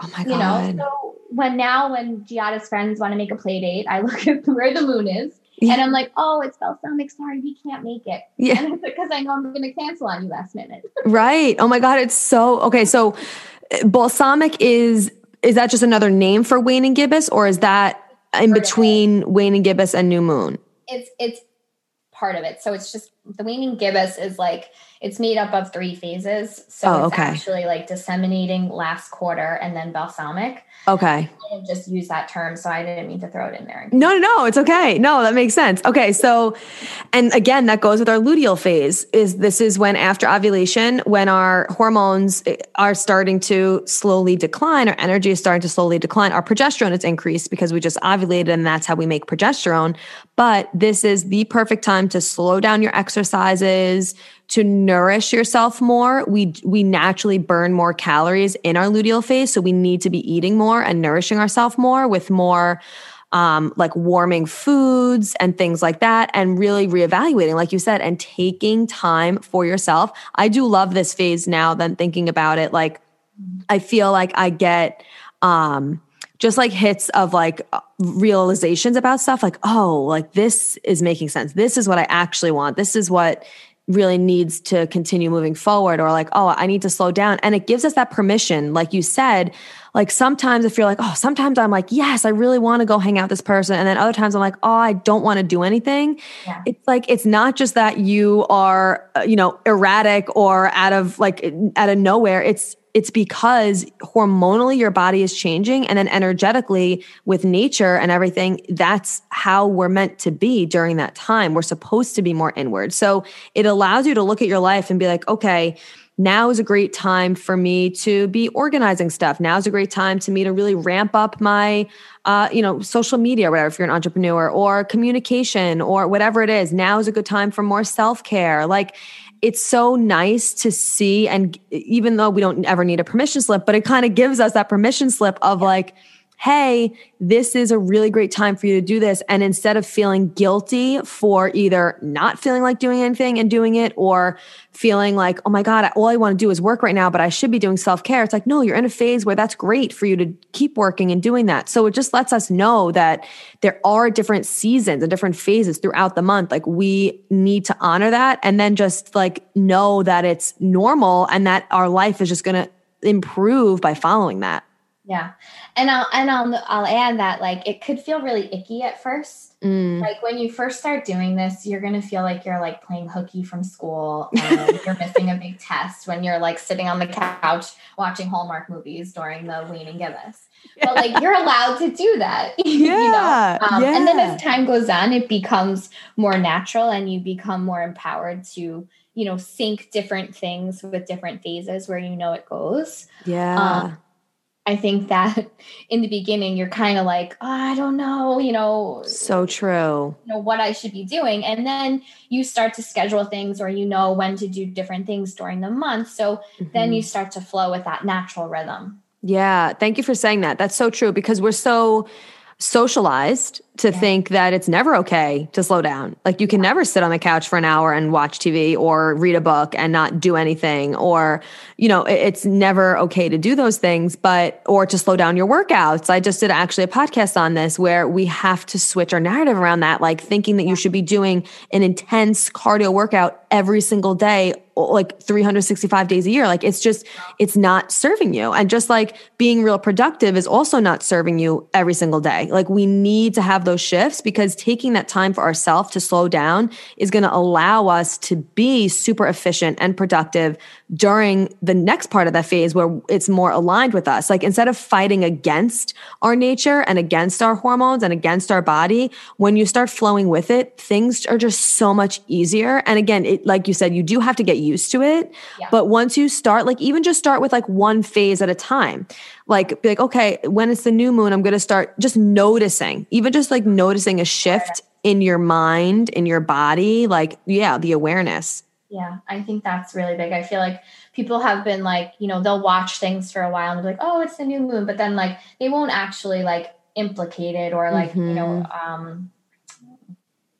Oh my god. You know, so when now when Giada's friends want to make a play date, I look at where the moon is Yeah. and I'm like, oh, it's balsamic. Sorry, we can't make it. Yeah. Because I know I'm going to cancel on you last minute. Right. Oh my god, it's so okay. So uh, balsamic is is that just another name for waning gibbous or is that in Part of it. between gibbous and new moon? It's it's part of it. So it's just the waning gibbous is like it's made up of three phases. So Oh, it's okay. actually like disseminating last quarter and then balsamic. Okay. I just use that term, so I didn't mean to throw it in there. No, no, no, it's okay. No, that makes sense. Okay, so and again, that goes with our luteal phase. Is this is when after ovulation, when our hormones eh, are starting to slowly decline, our energy is starting to slowly decline, our progesterone is increased because we just ovulated and that's how we make progesterone. But this is the perfect time to slow down your exercises, to nourish yourself more. We we naturally burn more calories in our luteal phase, so we need to be eating more and nourishing ourselves more with more um, like warming foods and things like that, and really reevaluating, like you said, and taking time for yourself. I do love this phase now. Then thinking about it, like I feel like I get um just like hits of like uh, realizations about stuff like oh like this is making sense this is what i actually want this is what really needs to continue moving forward or like oh i need to slow down. And it gives us that permission like you said like sometimes if you're like oh sometimes i'm like yes i really want to go hang out with this person. And then other times i'm like oh i don't want to do anything. Yeah. it's like it's not just that you are uh, you know erratic or out of like out of nowhere. It's it's because hormonally your body is changing and then energetically with nature and everything that's how we're meant to be during that time. We're supposed to be more inward. So it allows you to look at your life and be like okay now is a great time for me to be organizing stuff. Now is a great time to me to really ramp up my uh, you know social media whatever if you're an entrepreneur or communication or whatever it is. Now is a good time for more self-care. Like it's so nice to see and even though we don't ever need a permission slip but it kind of gives us that permission slip of like hey this is a really great time for you to do this. And instead of feeling guilty for either not feeling like doing anything and doing it or feeling like oh my god all i want to do is work right now but i should be doing self-care it's like no you're in a phase where that's great for you to keep working and doing that. So it just lets us know that there are different seasons and different phases throughout the month. Like we need to honor that and then just like know that it's normal and that our life is just going to improve by following that Yeah. And I'll and I'll I'll add that like it could feel really icky at first. Mm. Like when you first start doing this, you're gonna feel like you're like playing hooky from school and you're missing a big test when you're like sitting on the couch watching Hallmark movies during the waning gibbous. But like you're allowed to do that. you know? Yeah, Um, And then as time goes on, it becomes more natural and you become more empowered to, you know, sync different things with different phases where you know it goes. yeah Um, I think that in the beginning you're kind of like, oh, I don't know, you know, so true you know what I should be doing, and then you start to schedule things, or you know when to do different things during the month. So then Mhm. you start to flow with that natural rhythm. Yeah, thank you for saying that. That's so true because we're so socialized to Yeah. think that it's never okay to slow down. Like you can never sit on the couch for an hour and watch TV or read a book and not do anything or you know, it's never okay to do those things, but or to slow down your workouts. I just did actually a podcast on this where we have to switch our narrative around that like thinking that you should be doing an intense cardio workout every single day like 365 days a year like it's just it's not serving you and just like being real productive is also not serving you every single day like we need to have those shifts because taking that time for ourselves to slow down is going to allow us to be super efficient and productive during the next part of that phase where it's more aligned with us. Like instead of fighting against our nature and against our hormones and against our body when you start flowing with it things are just so much easier. And again it like you said you do have to get used to it. Yeah. but once you start like even just start with like one phase at a time like be like okay when it's the new moon i'm going to start just noticing even just like noticing a shift in your mind in your body like yeah the awareness Yeah, I think that's really big. I feel like people have been like, you know, they'll watch things for a while and be like, oh, it's the new moon, but then like they won't actually like implicate it or like, you know, um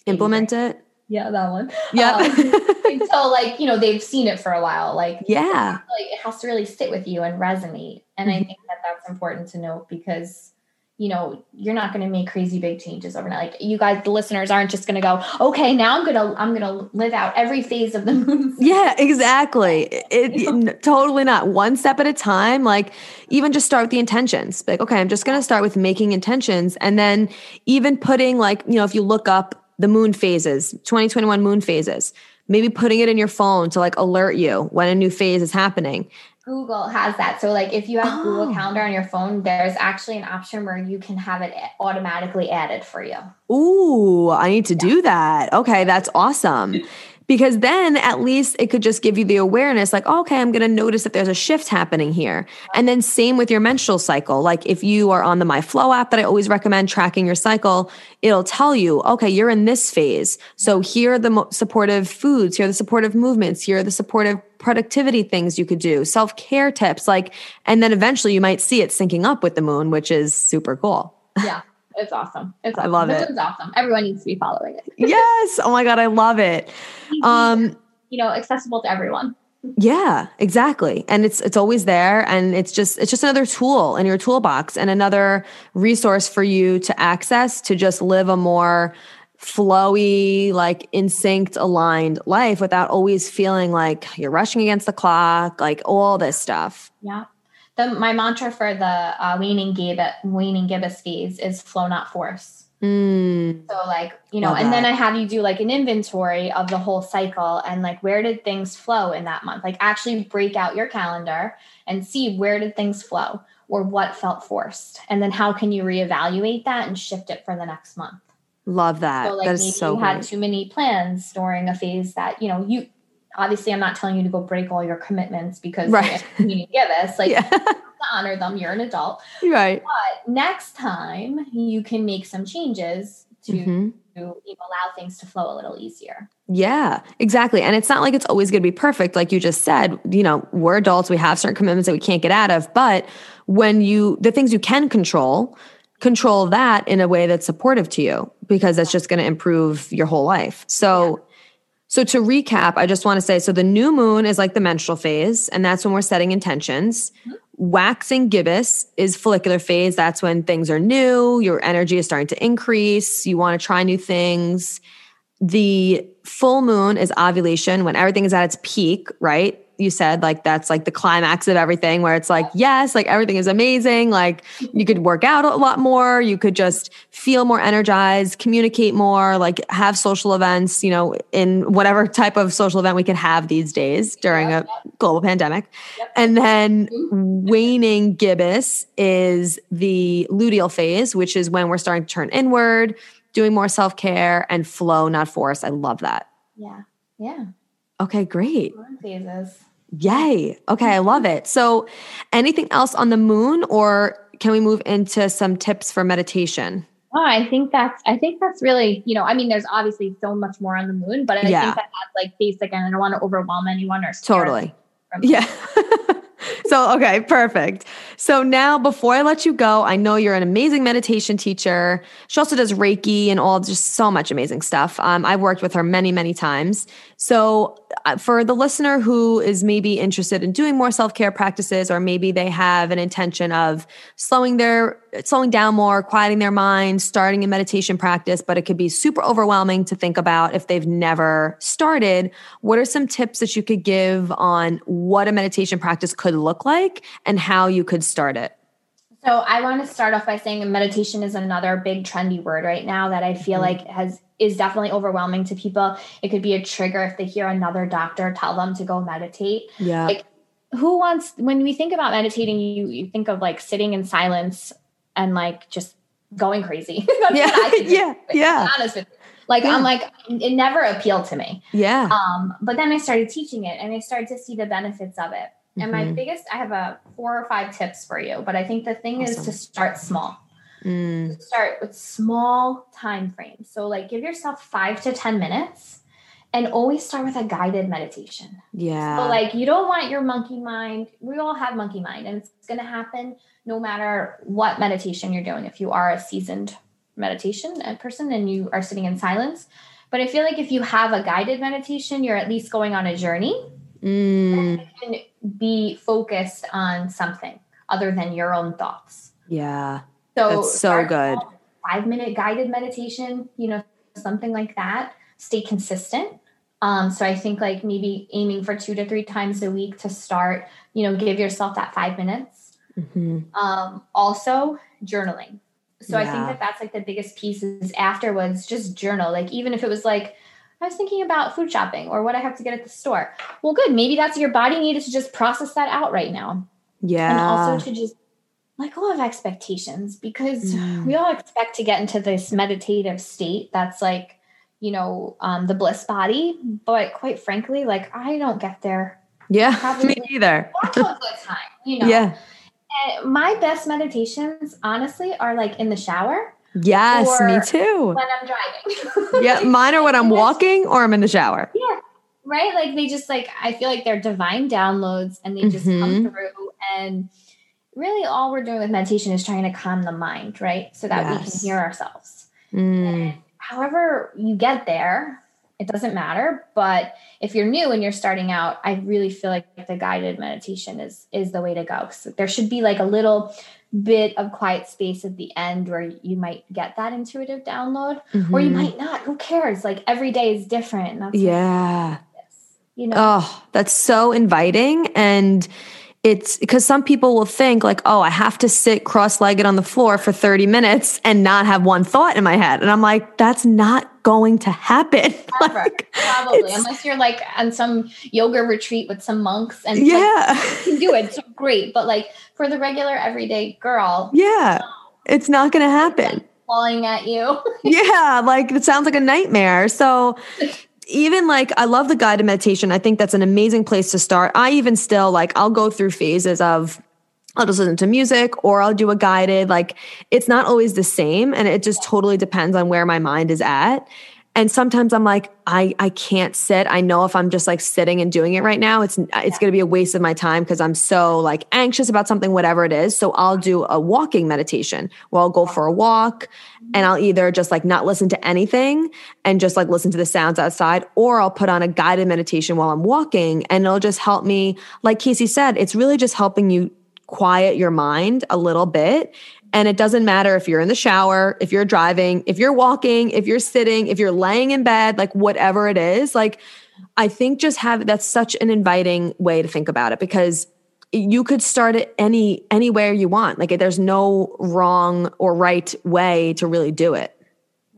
implement it Yeah, that one. Yeah. Um, until like, you know, they've seen it for a while. Like, yeah. Like it has to really sit with you and resonate. And mm-hmm. I think that that's important to note because you know you're not going to make crazy big changes overnight. Like you guys the listeners aren't just going to go okay now i'm going to i'm going to live out every phase of the moon. Yeah exactly. It, it, totally not. One step at a time like even just start with the intentions. Like okay i'm just going to start with making intentions. And then even putting like you know if you look up the moon phases 2021 moon phases maybe putting it in your phone to like alert you when a new phase is happening Google has that. So, like, if you have oh. Google Calendar on your phone, there's actually an option where you can have it automatically added for you. Ooh, I need to yeah. do that. Okay, that's awesome because then at least it could just give you the awareness like oh, okay i'm going to notice that there's a shift happening here. And then same with your menstrual cycle. Like if you are on the MyFlo app that i always recommend tracking your cycle it'll tell you okay you're in this phase. So here are the supportive foods here are the supportive movements here are the supportive productivity things you could do self-care tips like and then eventually you might see it syncing up with the moon which is super cool. Yeah it's awesome. It's awesome. I love it. It's awesome. Everyone needs to be following it. yes. Oh my God. I love it. Um, you know, accessible to everyone. Yeah, exactly. And it's it's always there and it's just it's just another tool in your toolbox and another resource for you to access to just live a more flowy, like in synced, aligned life without always feeling like you're rushing against the clock, like all this stuff. Yeah the my mantra for the uh, waning gibbous waning gibbous phase is flow not force. Mm. So like you know, Love and that. then I have you do like an inventory of the whole cycle and like where did things flow in that month? Like actually break out your calendar and see where did things flow or what felt forced, and then how can you reevaluate that and shift it for the next month. Love that. So like that maybe so you great. had too many plans during a phase that you know you obviously I'm not telling you to go break all your commitments because right. you give us like yeah. to honor them. You're an adult. Right. But next time you can make some changes to, mm-hmm. to allow things to flow a little easier. Yeah, exactly. And it's not like it's always going to be perfect. Like you just said, you know, we're adults, we have certain commitments that we can't get out of. But when you, the things you can control, control that in a way that's supportive to you because that's just going to improve your whole life. So, yeah so to recap, I just want to say so the new moon is like the menstrual phase, and that's when we're setting intentions. Mm-hmm. Waxing gibbous is follicular phase. That's when things are new, your energy is starting to increase, you want to try new things. The full moon is ovulation when everything is at its peak, right? You said like that's like the climax of everything where it's like yes like everything is amazing like you could work out a lot more you could just feel more energized communicate more like have social events you know in whatever type of social event we could have these days during a global pandemic yep. and then mm-hmm. waning gibbous is the luteal phase which is when we're starting to turn inward doing more self-care and flow not force i love that yeah yeah Okay, great. Phases. Yay. Okay, I love it. So, anything else on the moon, or can we move into some tips for meditation? Oh, I think that's I think that's really, you know, I mean, there's obviously so much more on the moon, but I yeah. think that that's like basic and I don't want to overwhelm anyone or totally. Yeah. so, okay, perfect. So now before I let you go, I know you're an amazing meditation teacher. She also does Reiki and all just so much amazing stuff. Um, I've worked with her many, many times. So Uh, for the listener who is maybe interested in doing more self-care practices, or maybe they have an intention of slowing their slowing down more, quieting their mind, starting a meditation practice, but it could be super overwhelming to think about if they've never started. What are some tips that you could give on what a meditation practice could look like and how you could start it? So I want to start off by saying meditation is another big trendy word right now that I feel mm-hmm. like has is definitely overwhelming to people. It could be a trigger if they hear another doctor tell them to go meditate. Yeah. Like who wants when we think about meditating, you you think of like sitting in silence and like just going crazy. yeah. yeah. Yeah. Honest with you. Like yeah. I'm like it never appealed to me. Yeah. Um, but then I started teaching it and I started to see the benefits of it. And mm-hmm. my biggest, I have a four or five tips for you, but I think the thing awesome. is to start small. Mm. Start with small time frames. So like give yourself five to 10 minutes and always start with a guided meditation. Yeah. So like you don't want your monkey mind. We all have monkey mind and it's going to happen no matter what meditation you're doing. If you are a seasoned meditation person and you are sitting in silence. But I feel like if you have a guided meditation, you're at least going on a journey. Mm. can be focused on something other than your own thoughts. Yeah. So That's so good. Five minute guided meditation, you know, something like that. Stay consistent. Um, so I think like maybe aiming for two to three times a week to start, you know, give yourself that five minutes. Mm-hmm. Um, also journaling. So I think that that's like the biggest piece is afterwards, just journal. Like even if it was like, I was thinking about food shopping or what I have to get at the store. Well, good. Maybe that's your body needed to just process that out right now. Yeah. And also to just let go of expectations because Mm. we all expect to get into this meditative state that's like, you know, um, the bliss body. But quite frankly, like I don't get there. yeah. Probably- Me either. That's a good time, you know. Yeah. And my best meditations, honestly, are like in the shower Yes, me too. when I'm driving. Yeah, mine are when I'm walking or I'm in the shower. Yeah. Right? Like they just like I feel like they're divine downloads and they just come Mhm. through and really all we're doing with meditation is trying to calm the mind, right? So that we can hear ourselves. Mm. However you get there, it doesn't matter, but if you're new and you're starting out, I really feel like the guided meditation is is the way to go. So there should be like a little bit of quiet space at the end where you might get that intuitive download or you Mhm. might not. Who cares? Like every day is different. And that's Yeah. you know. Oh, that's so inviting. And it's because some people will think, like, oh, I have to sit cross legged on the floor for 30 minutes and not have one thought in my head. And I'm like, that's not going to happen. Ever, Like, probably, unless you're like on some yoga retreat with some monks and like, yeah. you can do it. So great. But like for the regular everyday girl, Yeah. It's not going to happen. falling at you. yeah, like it sounds like a nightmare. So even like I love the guided meditation. I think that's an amazing place to start. I even still like I'll go through phases of I'll just listen to music or I'll do a guided. Like it's not always the same and it just totally depends on where my mind is at. And sometimes I'm like, I I can't sit. I know if I'm just like sitting and doing it right now, it's it's going to be a waste of my time because I'm so like anxious about something, whatever it is. So I'll do a walking meditation where I'll go for a walk and I'll either just like not listen to anything and just like listen to the sounds outside, or I'll put on a guided meditation while I'm walking and it'll just help me. Like Casey said, it's really just helping you quiet your mind a little bit. And it doesn't matter if you're in the shower, if you're driving, if you're walking, if you're sitting, if you're laying in bed, like whatever it is. Like, I think just have that's such an inviting way to think about it because you could start it any anywhere you want. Like, there's no wrong or right way to really do it.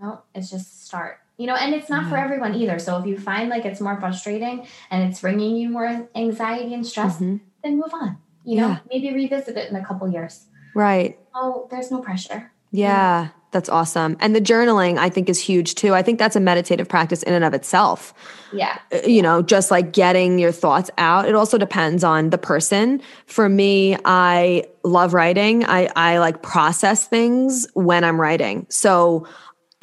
No, it's just start. You know, and it's not for everyone either. So if you find like it's more frustrating and it's bringing you more anxiety and stress, Mhm. then move on. You know, Yeah. maybe revisit it in a couple years. Right. Oh, there's no pressure. Yeah, that's awesome. And the journaling, I think, is huge too. I think that's a meditative practice in and of itself. Yeah. Uh, You know, just like getting your thoughts out. It also depends on the person. For me, I love writing. I, I like process things when I'm writing. So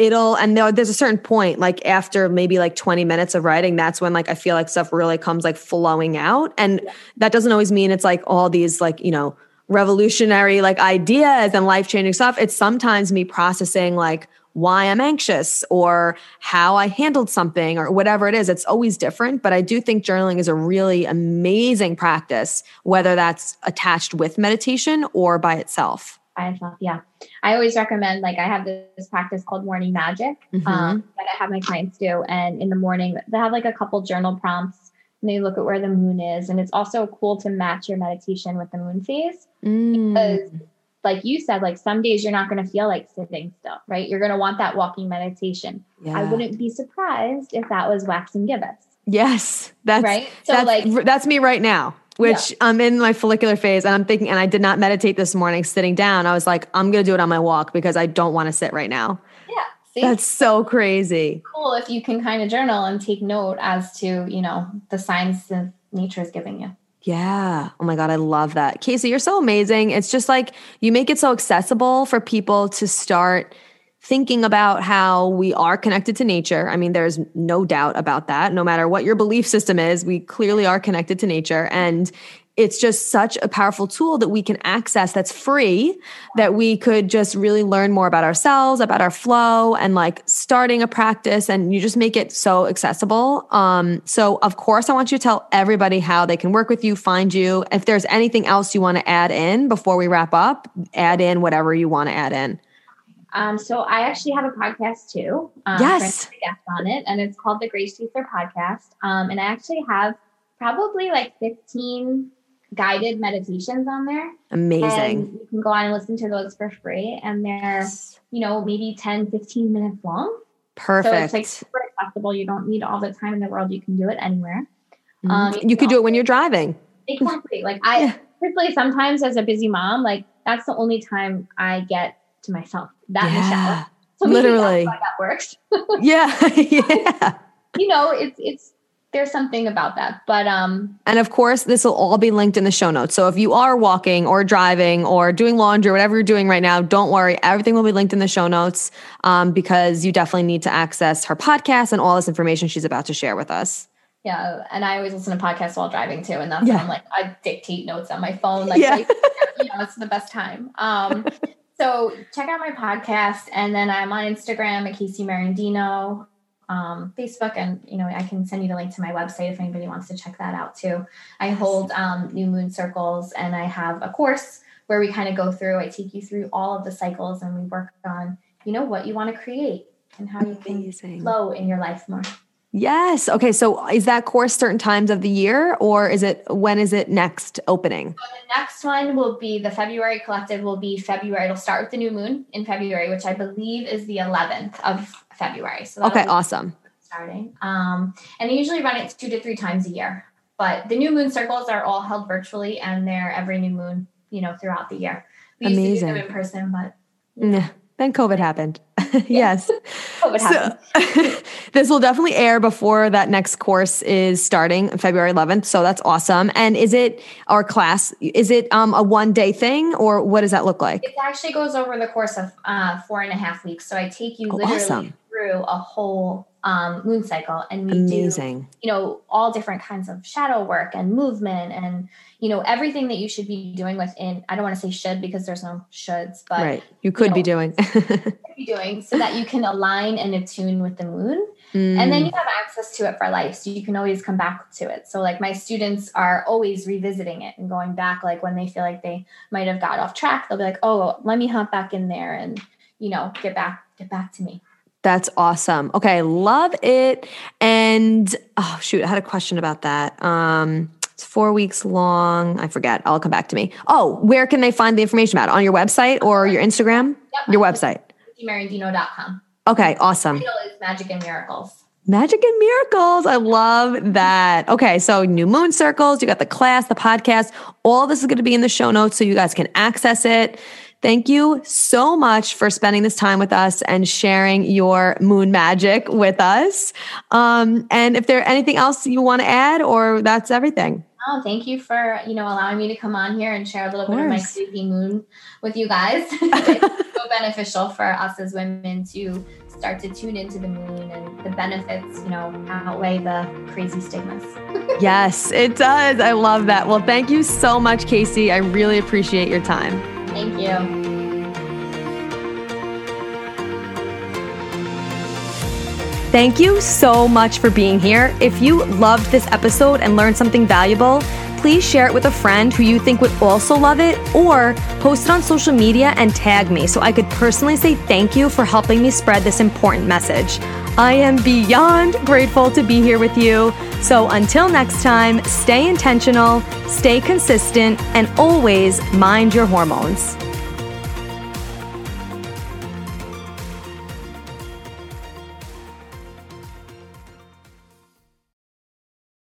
it'll, and there, there's a certain point, like after maybe like 20 minutes of writing, that's when like I feel like stuff really comes like flowing out. And that doesn't always mean it's like all these like, you know, revolutionary like ideas and life changing stuff. It's sometimes me processing like why I'm anxious or how I handled something or whatever it is. It's always different. But I do think journaling is a really amazing practice, whether that's attached with meditation or by itself. By itself. Yeah. I always recommend, like, I have this practice called morning magic Mhm. um, that I have my clients do. And in the morning, they have like a couple journal prompts and they look at where the moon is. And it's also cool to match your meditation with the moon phase. Mm. Because, like you said, like some days you're not going to feel like sitting still, right? You're going to want that walking meditation. Yeah. I wouldn't be surprised if that was waxing gibbous, Yes, that's right? So, that's, like, that's me right now. Which I'm in my follicular phase, and I'm thinking, and I did not meditate this morning sitting down. I was like, I'm gonna do it on my walk because I don't want to sit right now. yeah, see, That's so crazy. cool if you can kind of journal and take note as to, you know, the signs that nature is giving you. Yeah. Oh my God. I love that. Casey, you're so amazing. It's just like you make it so accessible for people to start thinking about how we are connected to nature. I mean, there's no doubt about that. No matter what your belief system is, we clearly are connected to nature. And it's just such a powerful tool that we can access that's free that we could just really learn more about ourselves, about our flow and like starting a practice and you just make it so accessible. Um, so of course I want you to tell everybody how they can work with you, find you. If there's anything else you want to add in before we wrap up, add in whatever you want to add in. Um, so I actually have a podcast too. Um, yes. Guest on it, and it's called the Grace Chaser Podcast. Um, and I actually have probably like 15 guided meditations on there. Amazing. And you can go on and listen to those for free. And they're, you know, maybe 10, 15 minutes long. Perfect. So it's like super accessible. You don't need all the time in the world. You can do it anywhere. Mm-hmm. Um, you, you could do it when you're driving. Exactly. Like I yeah. personally, sometimes as a busy mom, like that's the only time I get to myself. That yeah. in the shower. So literally that works. yeah. yeah. You know, it's it's there's something about that. But um And of course, this will all be linked in the show notes. So if you are walking or driving or doing laundry, or whatever you're doing right now, don't worry. Everything will be linked in the show notes um, because you definitely need to access her podcast and all this information she's about to share with us. Yeah, and I always listen to podcasts while driving too, and that's yeah. I'm like I dictate notes on my phone. Like, yeah. you know, it's the best time. Um, so check out my podcast, and then I'm on Instagram at Casey Marandino um, Facebook, and you know I can send you the link to my website if anybody wants to check that out too. I hold um, new moon circles, and I have a course where we kind of go through. I take you through all of the cycles, and we work on you know what you want to create and how you can flow in your life more. Yes. Okay. So is that course certain times of the year or is it when is it next opening? So the next one will be the February collective will be February. It'll start with the new moon in February, which I believe is the 11th of February. So okay, awesome. Starting. Um, and I usually run it two to three times a year. But the new moon circles are all held virtually and they're every new moon, you know, throughout the year. We Amazing. used to do them in person, but yeah. Then COVID happened. yes. Happened. this will definitely air before that next course is starting February 11th. So that's awesome. And is it our class? Is it um, a one day thing or what does that look like? It actually goes over the course of uh, four and a half weeks. So I take you oh, literally awesome. through a whole um, moon cycle and we Amazing. do, you know, all different kinds of shadow work and movement and, you know, everything that you should be doing within, I don't want to say should because there's no shoulds, but right. you could you know, be doing, be doing so that you can align and attune with the moon. Mm. And then mm. you have access to it for life. So you can always come back to it. So like my students are always revisiting it and going back, like when they feel like they might have got off track, they'll be like, oh, let me hop back in there and, you know, get back, get back to me. That's awesome. Okay, love it. And oh shoot, I had a question about that. Um it's four weeks long. I forget. I'll come back to me. Oh, where can they find the information about it? On your website or your Instagram? Yep, your website. Okay, awesome. The is Magic and Miracles. Magic and miracles. I love that. Okay, so new moon circles, you got the class, the podcast, all this is going to be in the show notes so you guys can access it. Thank you so much for spending this time with us and sharing your moon magic with us. Um, and if there's anything else you want to add, or that's everything. Oh, thank you for you know allowing me to come on here and share a little of bit of my crazy moon with you guys. it's so beneficial for us as women to start to tune into the moon and the benefits, you know, outweigh the crazy stigmas. yes, it does. I love that. Well, thank you so much, Casey. I really appreciate your time. Thank you. Thank you so much for being here. If you loved this episode and learned something valuable, please share it with a friend who you think would also love it or post it on social media and tag me so I could personally say thank you for helping me spread this important message. I am beyond grateful to be here with you. So until next time, stay intentional, stay consistent, and always mind your hormones.